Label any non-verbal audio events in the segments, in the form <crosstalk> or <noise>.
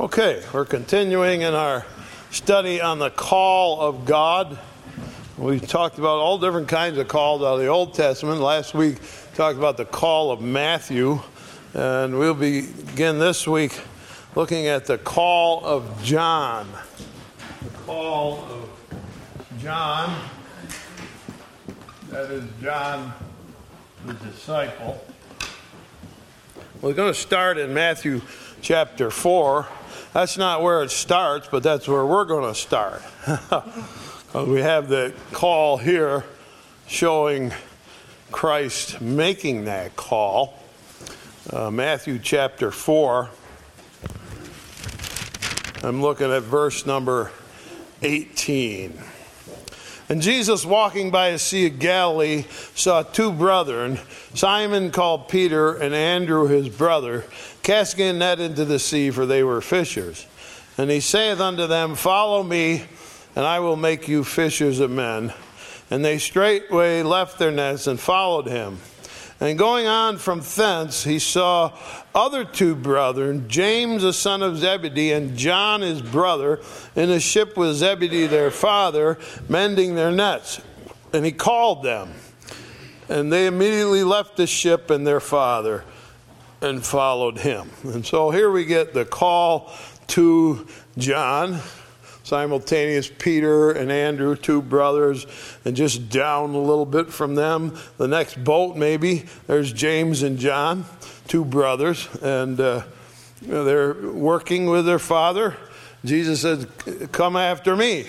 Okay, we're continuing in our study on the call of God. We talked about all different kinds of calls out of the Old Testament. Last week talked about the call of Matthew, and we'll begin this week looking at the call of John. The call of John. That is John the disciple. We're going to start in Matthew chapter 4. That's not where it starts, but that's where we're going to start. <laughs> we have the call here showing Christ making that call. Uh, Matthew chapter 4. I'm looking at verse number 18. And Jesus, walking by the Sea of Galilee, saw two brethren, Simon called Peter and Andrew his brother, casting a net into the sea, for they were fishers. And he saith unto them, Follow me, and I will make you fishers of men. And they straightway left their nets and followed him. And going on from thence, he saw other two brethren, James the son of Zebedee and John his brother, in a ship with Zebedee their father, mending their nets. And he called them. And they immediately left the ship and their father and followed him. And so here we get the call to John simultaneous Peter and Andrew, two brothers, and just down a little bit from them, the next boat maybe, there's James and John, two brothers, and uh, they're working with their father. Jesus said, Come after me.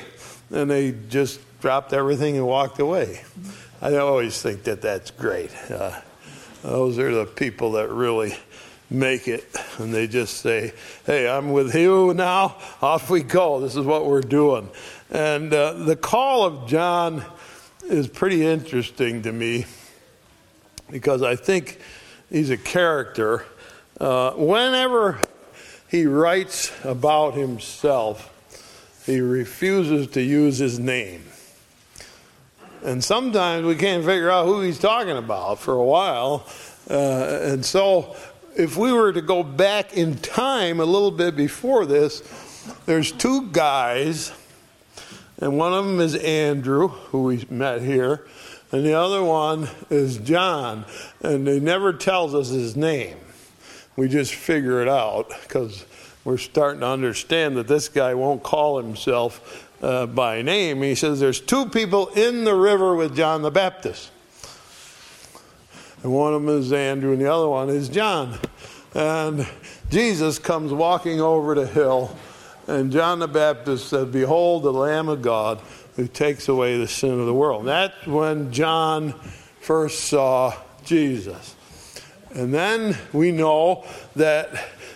And they just dropped everything and walked away. I always think that that's great. Uh, those are the people that really make it. And they just say, hey, I'm with you now. Off we go. This is what we're doing. And uh, the call of John is pretty interesting to me because I think he's a character. Uh, whenever he writes about himself, he refuses to use his name. And sometimes we can't figure out who he's talking about for a while. Uh, and so if we were to go back in time a little bit before this, there's two guys, and one of them is Andrew, who we met here, and the other one is John, and he never tells us his name. We just figure it out because we're starting to understand that this guy won't call himself uh, by name. He says there's two people in the river with John the Baptist. And one of them is Andrew, and the other one is John. And Jesus comes walking over the hill, and John the Baptist said, Behold, the Lamb of God who takes away the sin of the world. And that's when John first saw Jesus. And then we know that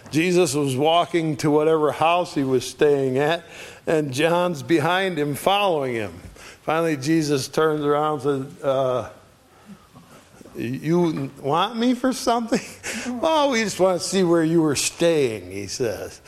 Jesus was walking to whatever house he was staying at, and John's behind him, following him. Finally, Jesus turns around and says, uh, you want me for something? <laughs> oh, we just want to see where you were staying, he says.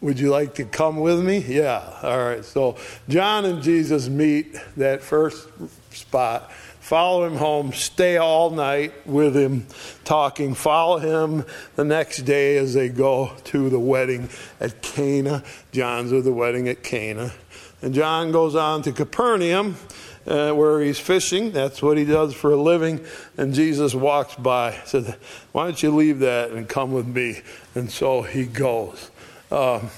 Would you like to come with me? Yeah. All right. So John and Jesus meet that first spot, follow him home, stay all night with him, talking, follow him the next day as they go to the wedding at Cana. John's at the wedding at Cana. And John goes on to Capernaum uh, where he's fishing. That's what he does for a living. And Jesus walks by, said, Why don't you leave that and come with me? And so he goes. Um,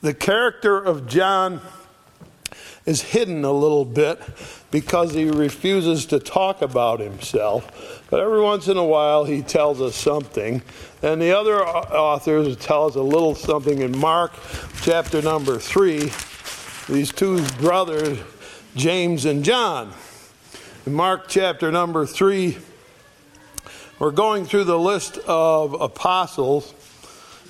the character of John is hidden a little bit because he refuses to talk about himself. But every once in a while, he tells us something. And the other authors tell us a little something in Mark chapter number 3. These two brothers James and John. In Mark chapter number 3, we're going through the list of apostles.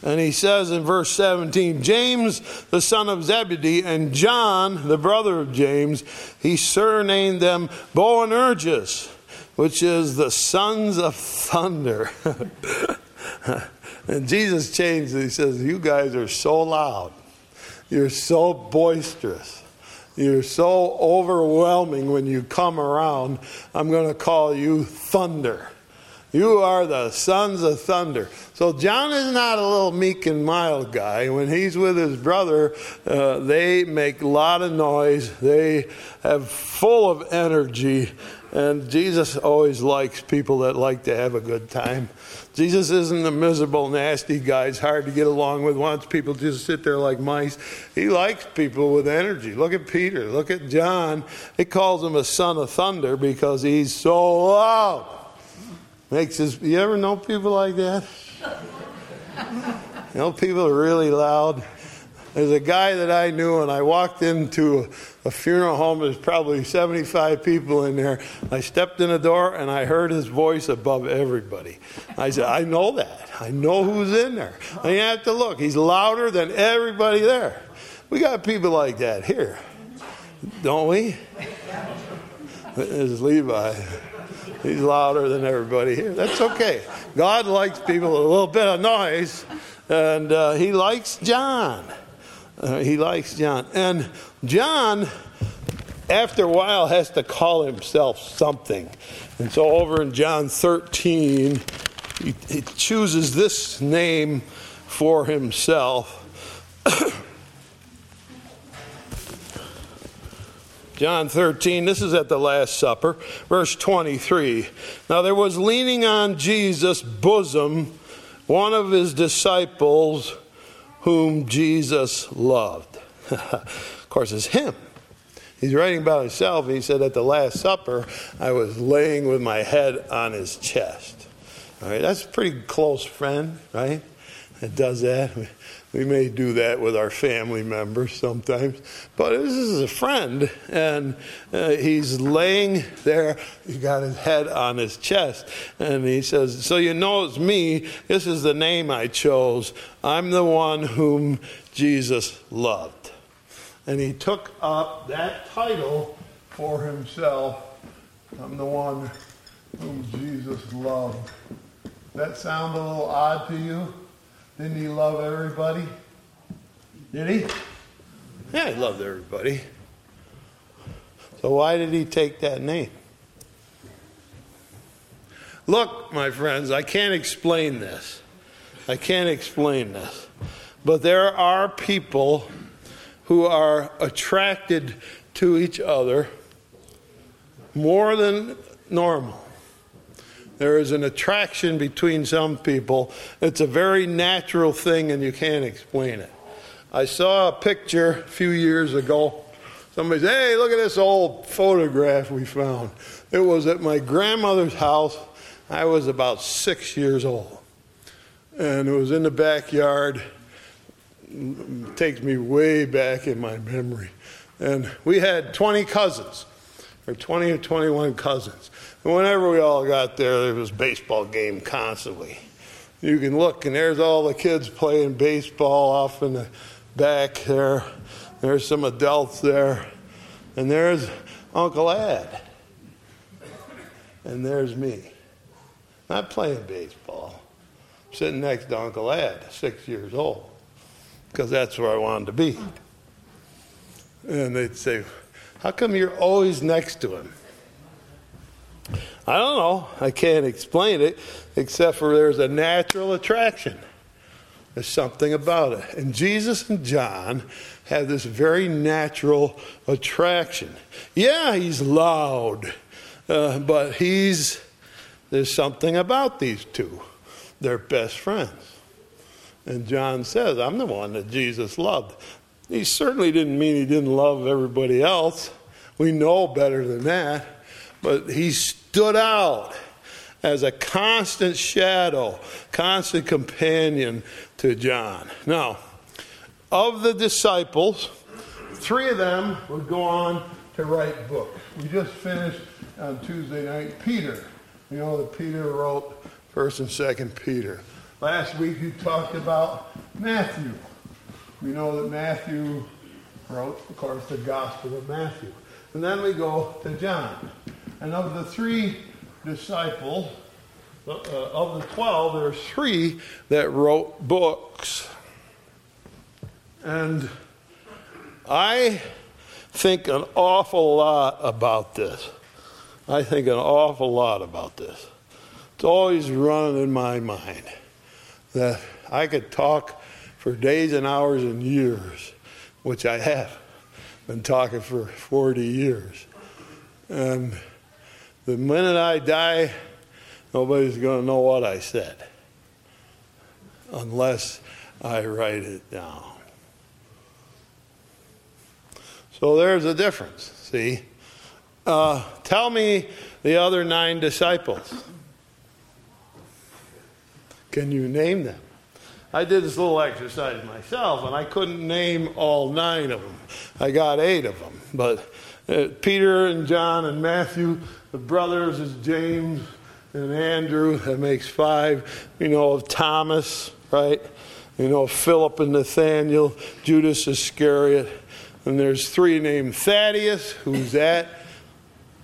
And he says in verse 17, James, the son of Zebedee, and John, the brother of James, he surnamed them Boanerges, which is the sons of thunder. <laughs> and Jesus changed it. He says, You guys are so loud. You're so boisterous. You're so overwhelming when you come around. I'm going to call you thunder. You are the sons of thunder. So John is not a little meek and mild guy. When he's with his brother, uh, they make a lot of noise. They have full of energy. And Jesus always likes people that like to have a good time. Jesus isn't a miserable, nasty guy. It's hard to get along with. Wants people to just sit there like mice. He likes people with energy. Look at Peter. Look at John. He calls him a son of thunder because he's so loud. Makes his. You ever know people like that? You know, people are really loud. There's a guy that I knew, and I walked into a funeral home. There's probably 75 people in there. I stepped in the door, and I heard his voice above everybody. I said, I know that. I know who's in there. And you have to look. He's louder than everybody there. We got people like that here, don't we? There's Levi. He's louder than everybody here. That's okay. God likes people with a little bit of noise, and uh, He likes John. Uh, he likes John. And John, after a while, has to call himself something. And so over in John 13, he, he chooses this name for himself. <coughs> John 13, this is at the Last Supper, verse 23. Now there was leaning on Jesus' bosom one of his disciples whom Jesus loved. <laughs> of course, it's him. He's writing about himself. He said, At the Last Supper, I was laying with my head on his chest. All right, that's a pretty close friend, right? That does that. We may do that with our family members sometimes. But this is a friend, and uh, he's laying there. He got his head on his chest, and he says, So you know it's me. This is the name I chose. I'm the one whom Jesus loved. And he took up that title for himself. I'm the one whom Jesus loved. That sound a little odd to you? Didn't he love everybody? Did he? Yeah, he loved everybody. So why did he take that name? Look, my friends, I can't explain this. I can't explain this. But there are people who are attracted to each other more than normal. There is an attraction between some people. It's a very natural thing, and you can't explain it. I saw a picture a few years ago. Somebody said, Hey, look at this old photograph we found. It was at my grandmother's house. I was about six years old. And it was in the backyard. It takes me way back in my memory. And we had 20 cousins, or 20 or 21 cousins. And whenever we all got there, there was baseball game constantly. You can look, and there's all the kids playing baseball off in the back there. There's some adults there. And there's Uncle Ed. And there's me. Not playing baseball. Sitting next to Uncle Ed, six years old. Because that's where I wanted to be. And they'd say, How come you're always next to him? I don't know. I can't explain it, except for there's a natural attraction. There's something about it. And Jesus and John have this very natural attraction. Yeah, he's loud, uh, but he's there's something about these two. They're best friends. And John says, I'm the one that Jesus loved. He certainly didn't mean he didn't love everybody else. We know better than that. But he stood out as a constant shadow, constant companion to John. Now, of the disciples, three of them would go on to write books. We just finished on Tuesday night Peter. You know that Peter wrote 1st and 2nd Peter. Last week we talked about Matthew. We know that Matthew wrote, of course, the Gospel of Matthew. And then we go to John. And of the three disciples, uh, of the 12, there are three that wrote books. And I think an awful lot about this. I think an awful lot about this. it's always running in my mind that I could talk for days and hours and years, which I have been talking for 40 years. And the minute I die, nobody's going to know what I said unless I write it down. So there's a difference, see? Uh, tell me the other nine disciples. Can you name them? I did this little exercise myself, and I couldn't name all nine of them. I got eight of them. But uh, Peter and John and Matthew, the brothers is James and Andrew. That makes five. You know of Thomas, right? You know Philip and Nathaniel, Judas Iscariot. And there's three named Thaddeus. Who's that?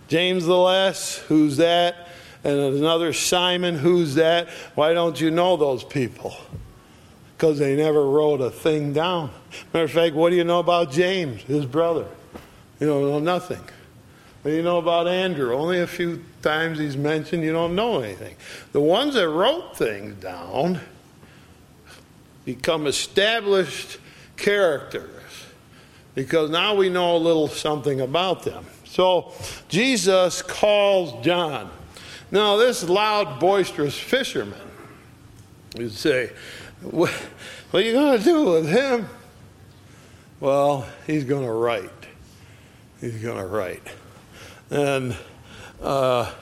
James the Less. Who's that? And another Simon. Who's that? Why don't you know those people? Because they never wrote a thing down. Matter of fact, what do you know about James, his brother? You don't know nothing. What do you know about Andrew? Only a few times he's mentioned, you don't know anything. The ones that wrote things down become established characters because now we know a little something about them. So Jesus calls John. Now, this loud, boisterous fisherman, you'd say, What, what are you going to do with him? Well, he's going to write. He's going to write. And uh,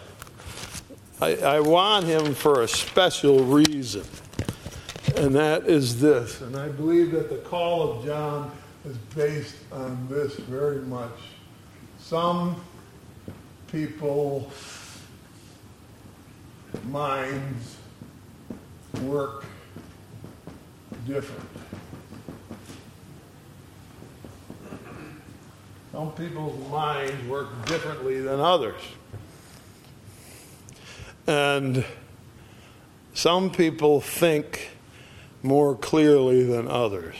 I, I want him for a special reason. And that is this. And I believe that the call of John is based on this very much. Some people minds work different. Some people's minds work differently than others. And some people think more clearly than others.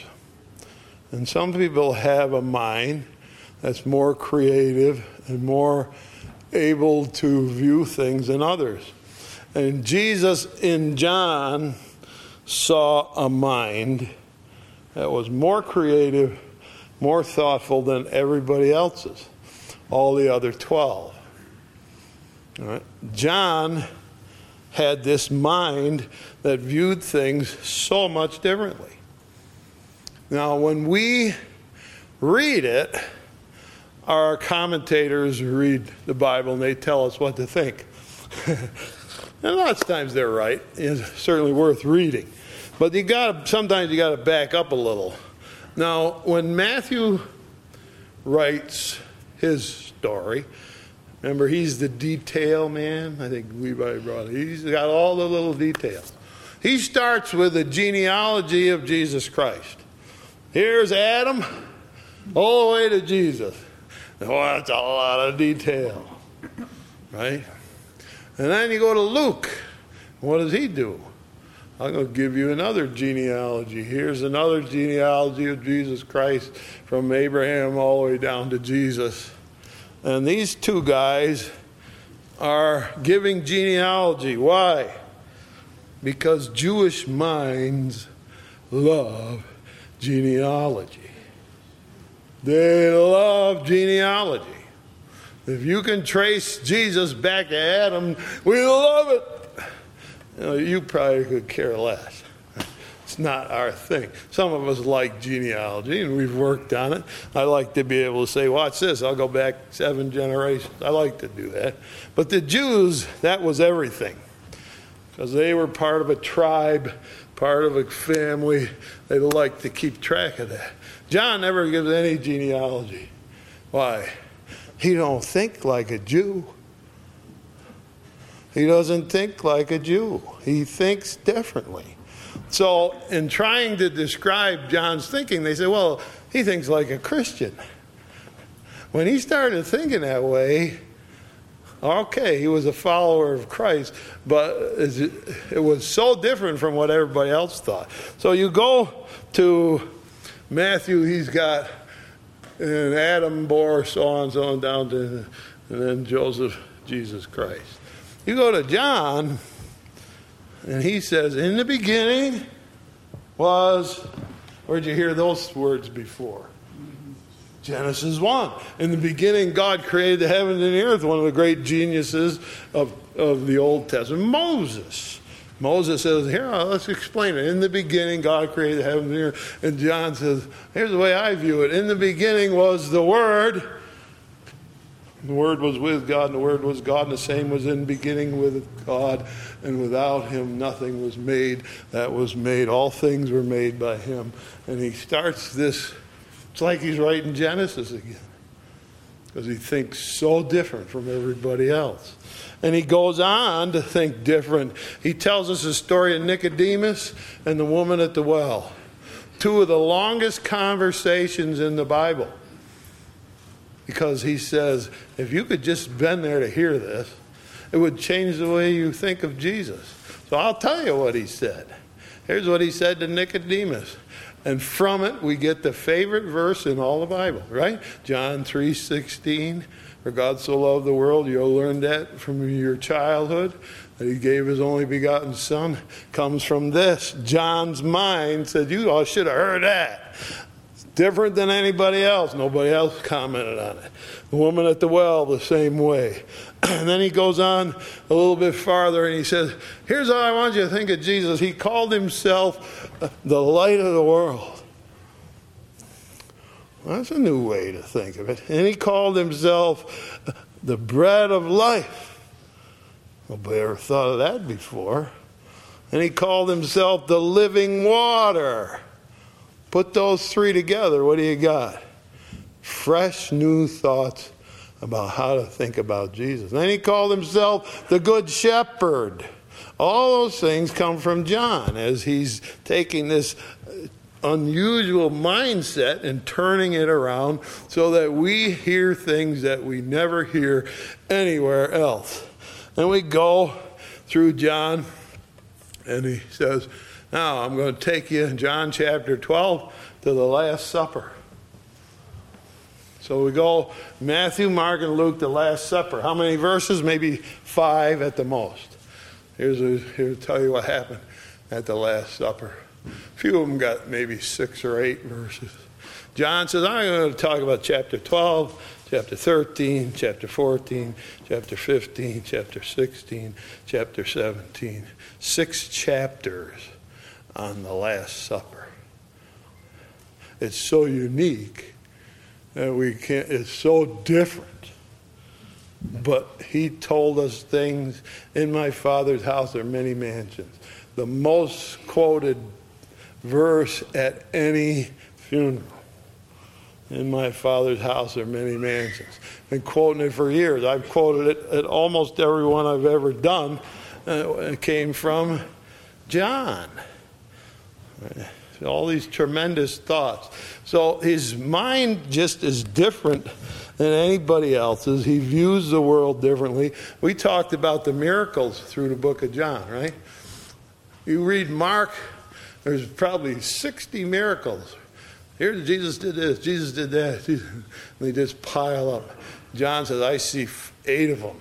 And some people have a mind that's more creative and more able to view things than others. And Jesus in John saw a mind that was more creative, more thoughtful than everybody else's, all the other 12. All right. John had this mind that viewed things so much differently. Now, when we read it, our commentators read the Bible and they tell us what to think. <laughs> And lots of times they're right. It's certainly worth reading. But you got to sometimes you got to back up a little. Now, when Matthew writes his story, remember he's the detail man. I think Levi brought it. He's got all the little details. He starts with the genealogy of Jesus Christ. Here's Adam, all the way to Jesus. Oh, that's a lot of detail, right? And then you go to Luke. What does he do? I'm going to give you another genealogy. Here's another genealogy of Jesus Christ from Abraham all the way down to Jesus. And these two guys are giving genealogy. Why? Because Jewish minds love genealogy. They love genealogy. If you can trace Jesus back to Adam, we love it. You, know, you probably could care less. It's not our thing. Some of us like genealogy and we've worked on it. I like to be able to say, watch this, I'll go back seven generations. I like to do that. But the Jews, that was everything. Because they were part of a tribe, part of a family. They like to keep track of that. John never gives any genealogy. Why? He don't think like a Jew. He doesn't think like a Jew. He thinks differently. So, in trying to describe John's thinking, they say, well, he thinks like a Christian. When he started thinking that way, okay, he was a follower of Christ, but it was so different from what everybody else thought. So, you go to Matthew, he's got and Adam bore so on, so on down to, and then Joseph, Jesus Christ. You go to John, And he says, In the beginning was, where'd you hear those words before? Genesis 1. In the beginning, God created the heavens and the earth, one of the great geniuses of, of the Old Testament, Moses. Moses says, Here, uh, let's explain it. In the beginning, God created the heavens and the earth. And John says, Here's the way I view it. In the beginning was the Word. The Word was with God, and the Word was God, and the same was in beginning with God, and without Him nothing was made that was made. All things were made by Him. And he starts this, it's like he's writing Genesis again, because he thinks so different from everybody else. And he goes on to think different. He tells us the story of Nicodemus and the woman at the well, two of the longest conversations in the Bible because he says, if you could just been there to hear this, it would change the way you think of Jesus. So I'll tell you what he said. Here's what he said to Nicodemus. And from it we get the favorite verse in all the Bible, right? John 3:16. For God so loved the world, you'll learn that from your childhood, that he gave his only begotten son, comes from this. John's mind said, You all should have heard that different than anybody else. Nobody else commented on it. The woman at the well, the same way. <clears throat> And then he goes on a little bit farther and he says, Here's how I want you to think of Jesus. He called himself the light of the world. Well, that's a new way to think of it. And he called himself the bread of life. Nobody ever thought of that before. And he called himself the living water. Put those three together, what do you got? Fresh new thoughts about how to think about Jesus. Then he called himself the Good Shepherd. All those things come from John as he's taking this uh, unusual mindset and turning it around so that we hear things that we never hear anywhere else. And we go through John, and he says, now, I'm going to take you in John chapter 12 to the Last Supper. So we go Matthew, Mark, and Luke, the Last Supper. How many verses? Maybe five at the most. Here's here to tell you what happened at the Last Supper. A few of them got maybe six or eight verses. John says, I'm going to talk about chapter 12, chapter 13, chapter 14, chapter 15, chapter 16, chapter 17. Six chapters on the Last Supper. It's so unique that we can't, it's so different. But he told us things in my father's house are many mansions. The most quoted verse at any funeral. In my father's house are many mansions. Been quoting it for years. I've quoted it at almost every one I've ever done. Uh, it came from John. All these tremendous thoughts. So his mind just is different than anybody else's. He views the world differently. We talked about the miracles through the book of John, right? You read Mark, there's probably 60 miracles. Here, Jesus did this, Jesus did that. <laughs> They just pile up. John says, I see eight of them.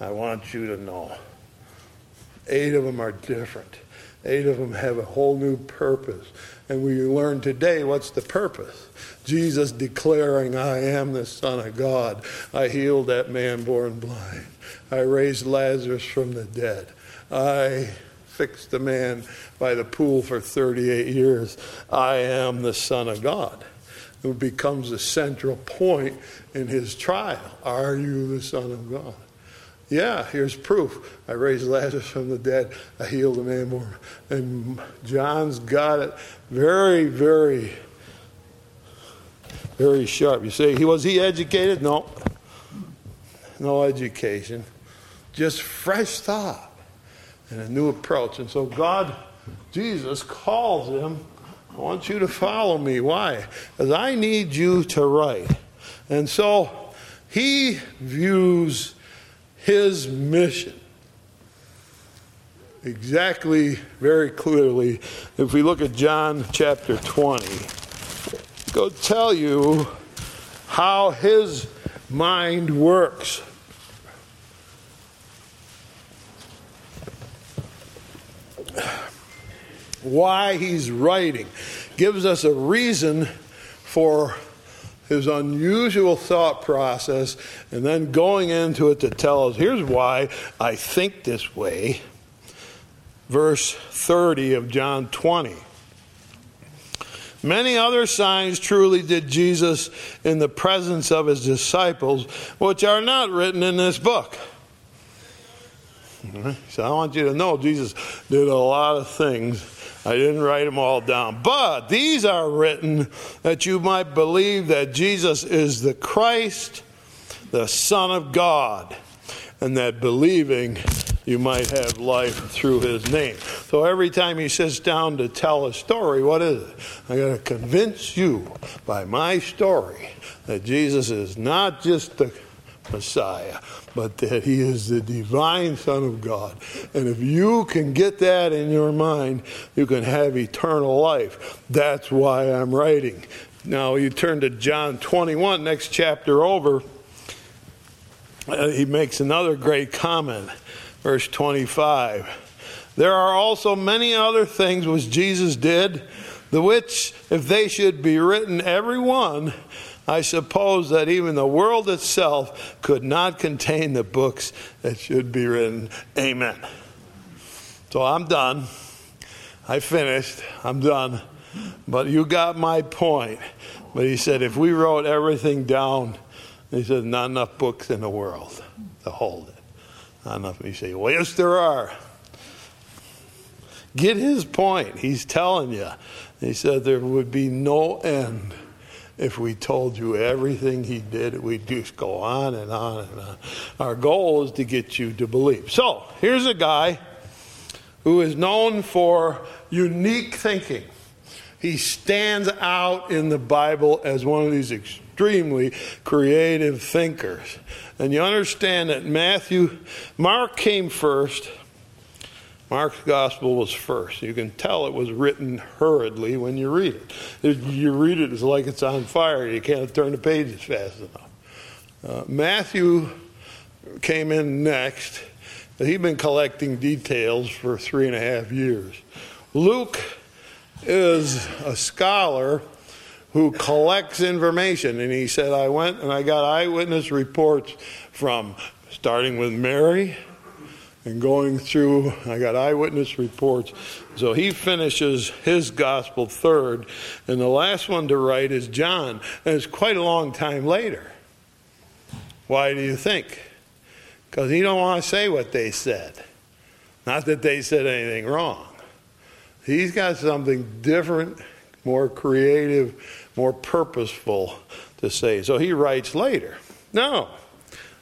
I want you to know. Eight of them are different. Eight of them have a whole new purpose. And we learn today what's the purpose. Jesus declaring, I am the Son of God. I healed that man born blind. I raised Lazarus from the dead. I fixed the man by the pool for 38 years. I am the Son of God. It becomes the central point in his trial. Are you the Son of God? Yeah, here's proof. I raised Lazarus from the dead. I healed a man born. And John's got it very, very, very sharp. You say, was he educated? No. No education. Just fresh thought and a new approach. And so God, Jesus, calls him, I want you to follow me. Why? Because I need you to write. And so he views his mission. Exactly, very clearly, if we look at John chapter 20, go tell you how his mind works. why he's writing, gives us a reason for his unusual thought process, and then going into it to tell us here's why I think this way. Verse 30 of John 20. Many other signs truly did Jesus in the presence of his disciples, which are not written in this book. So I want you to know Jesus did a lot of things. I didn't write them all down. But these are written that you might believe that Jesus is the Christ, the Son of God, and that believing you might have life through his name. So every time he sits down to tell a story, what is it? I got to convince you by my story that Jesus is not just the Messiah, but that he is the divine Son of God. And if you can get that in your mind, you can have eternal life. That's why I'm writing. Now, you turn to John 21, next chapter over. Uh, he makes another great comment, verse 25. There are also many other things which Jesus did, the which, if they should be written, every one, I suppose that even the world itself could not contain the books that should be written. Amen. So I'm done. I finished. I'm done. But you got my point. But he said, if we wrote everything down, he said, not enough books in the world to hold it. Not enough. You say, well, yes, there are. Get his point. He's telling you. He said there would be no end if we told you everything he did, we'd just go on and on and on. Our goal is to get you to believe. So, here's a guy who is known for unique thinking. He stands out in the Bible as one of these extremely creative thinkers. And you understand that Matthew, Mark came first, Mark's gospel was first. You can tell it was written hurriedly when you read it. You read it, it's like it's on fire. You can't turn the pages fast enough. Uh, Matthew came in next. He'd been collecting details for three and a half years. Luke is a scholar who collects information, and he said, I went and I got eyewitness reports from starting with Mary and going through, I got eyewitness reports. So he finishes his gospel third, and the last one to write is John, and it's quite a long time later. Why do you think? Because he don't want to say what they said. Not that they said anything wrong. He's got something different, more creative, more purposeful to say. So he writes later. No,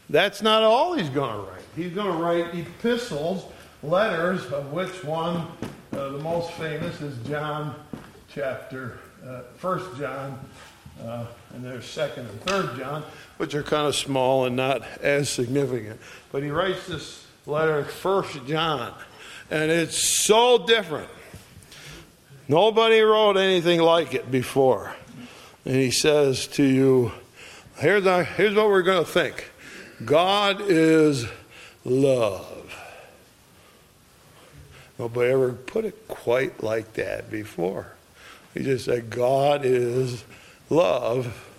that's not all he's going to write he's going to write epistles, letters, of which one, uh, the most famous, is John chapter, uh, First John, uh, and there's Second and Third John, which are kind of small and not as significant. But he writes this letter, First John, and it's so different. Nobody wrote anything like it before. And he says to you, here's, our, here's what we're going to think God is love. Nobody ever put it quite like that before. He just said, God is love.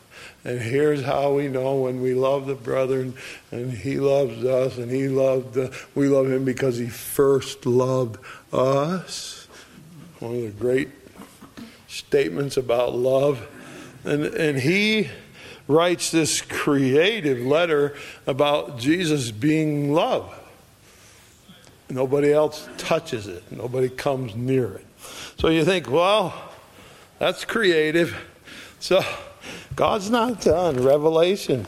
And here's how we know when we love the brother and he loves us and he loved the, we love him because he first loved us. One of the great statements about love. And, and he writes this creative letter about Jesus being love. Nobody else touches it, nobody comes near it. So you think, well, that's creative. So God's not done. Revelation.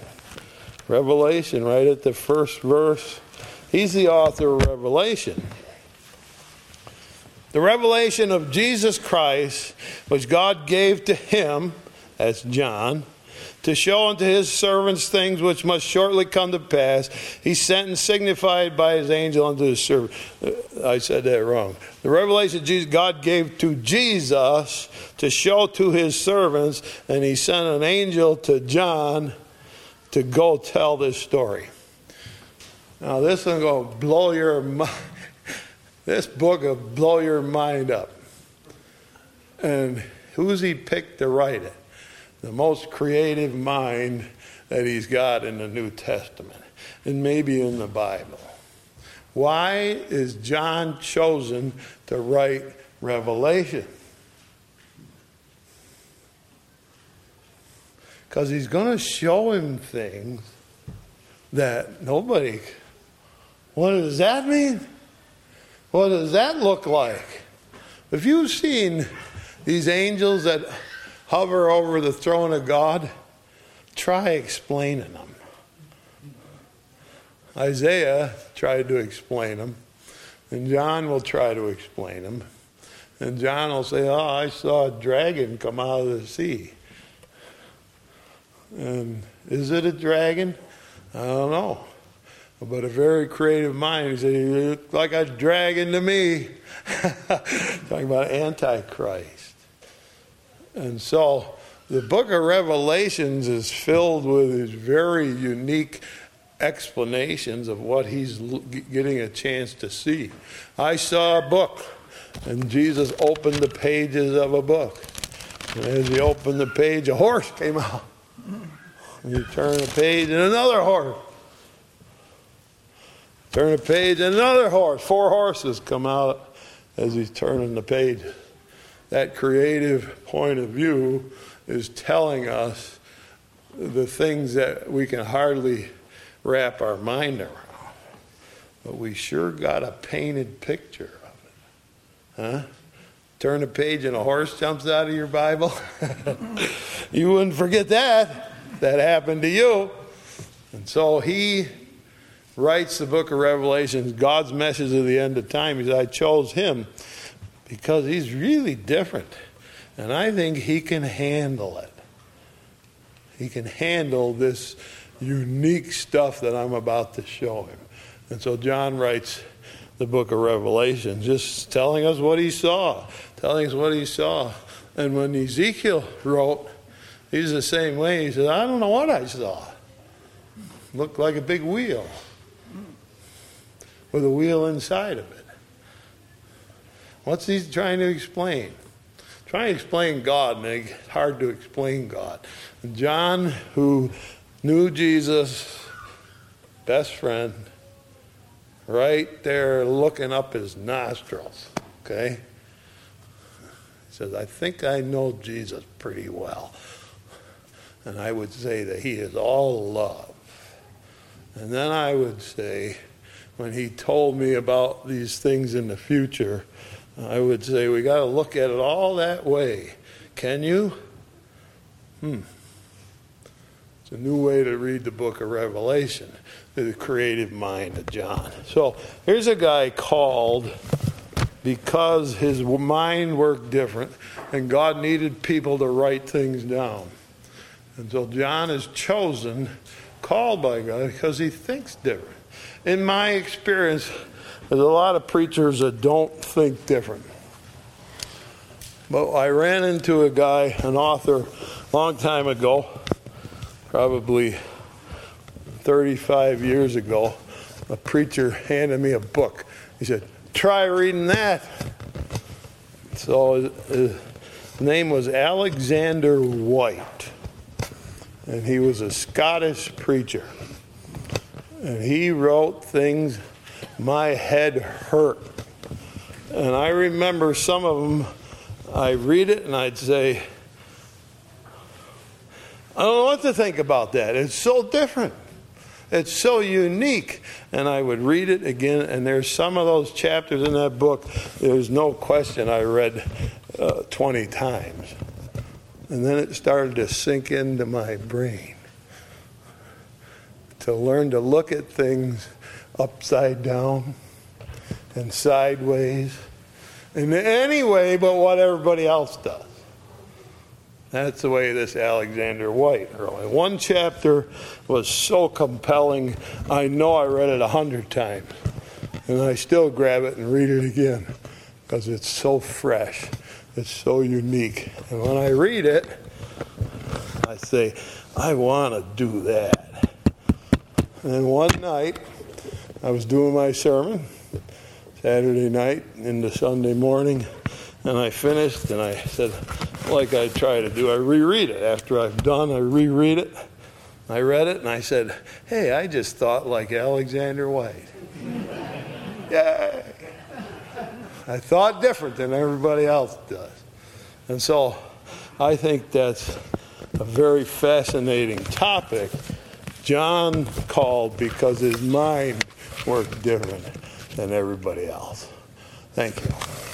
Revelation, right at the first verse. He's the author of Revelation. The revelation of Jesus Christ, which God gave to him, as John, to show unto his servants things which must shortly come to pass. He sent and signified by his angel unto his servant. Uh, I said that wrong. The revelation Jesus, God gave to Jesus to show to his servants, and he sent an angel to John to go tell this story. Now, this is going to blow your mind. <laughs> This book will blow your mind up. And who's he picked to write it? The most creative mind that he's got in the New Testament and maybe in the Bible. Why is John chosen to write Revelation? Because he's going to show him things that nobody. What does that mean? What does that look like? If you've seen these angels that hover over the throne of God, try explaining them. Isaiah tried to explain them, and John will try to explain them. And John will say, Oh, I saw a dragon come out of the sea. And is it a dragon? I don't know. But a very creative mind, he said, You look like a dragon to me. <laughs> Talking about Antichrist. And so the book of Revelations is filled with these very unique explanations of what he's getting a chance to see. I saw a book, and Jesus opened the pages of a book. And as he opened the page, a horse came out. And you turn the page, and another horse. Turn a page, and another horse. Four horses come out as he's turning the page. That creative point of view is telling us the things that we can hardly wrap our mind around. But we sure got a painted picture of it. Huh? Turn a page and a horse jumps out of your Bible. <laughs> you wouldn't forget that. That happened to you. And so he writes the book of Revelations, God's message of the end of time. He said, I chose him because he's really different. And I think he can handle it. He can handle this unique stuff that I'm about to show him. And so John writes the book of Revelation, just telling us what he saw, telling us what he saw. And when Ezekiel wrote, he's the same way. He said, I don't know what I saw. Looked like a big wheel with a wheel inside of it. What's he trying to explain? Trying to explain God, and it's hard to explain God. John, who knew Jesus, best friend, right there looking up his nostrils. Okay? He says, I think I know Jesus pretty well. And I would say that he is all love. And then I would say, when he told me about these things in the future, I would say, we got to look at it all that way. Can you? Hmm. It's a new way to read the book of Revelation, the creative mind of John. So here's a guy called because his mind worked different and God needed people to write things down. And so John is chosen, called by God because he thinks different. In my experience, there's a lot of preachers that don't think different. But I ran into a guy, an author, a long time ago probably 35 years ago, a preacher handed me a book. He said, Try reading that. So uh, his name was Alexander Whyte, and he was a Scottish preacher. And he wrote things, my head hurt. And I remember some of them, I read it and I'd say, I don't know what to think about that. It's so different. It's so unique. And I would read it again, and there's some of those chapters in that book, there's no question I read uh, 20 times. And then it started to sink into my brain to learn to look at things upside down and sideways in any way but what everybody else does. That's the way this Alexander Whyte wrote. One chapter was so compelling, I know I read it a hundred times. And I still grab it and read it again because it's so fresh, it's so unique. And when I read it, I say, I want to do that. And one night, I was doing my sermon, Saturday night into Sunday morning, And I finished, and I said, like I try to do, I reread it. After I've done, I reread it. I read it, and I said, hey, I just thought like Alexander Whyte. <laughs> yeah. I thought different than everybody else does. And so I think that's a very fascinating topic. John called because his mind worked different than everybody else. Thank you.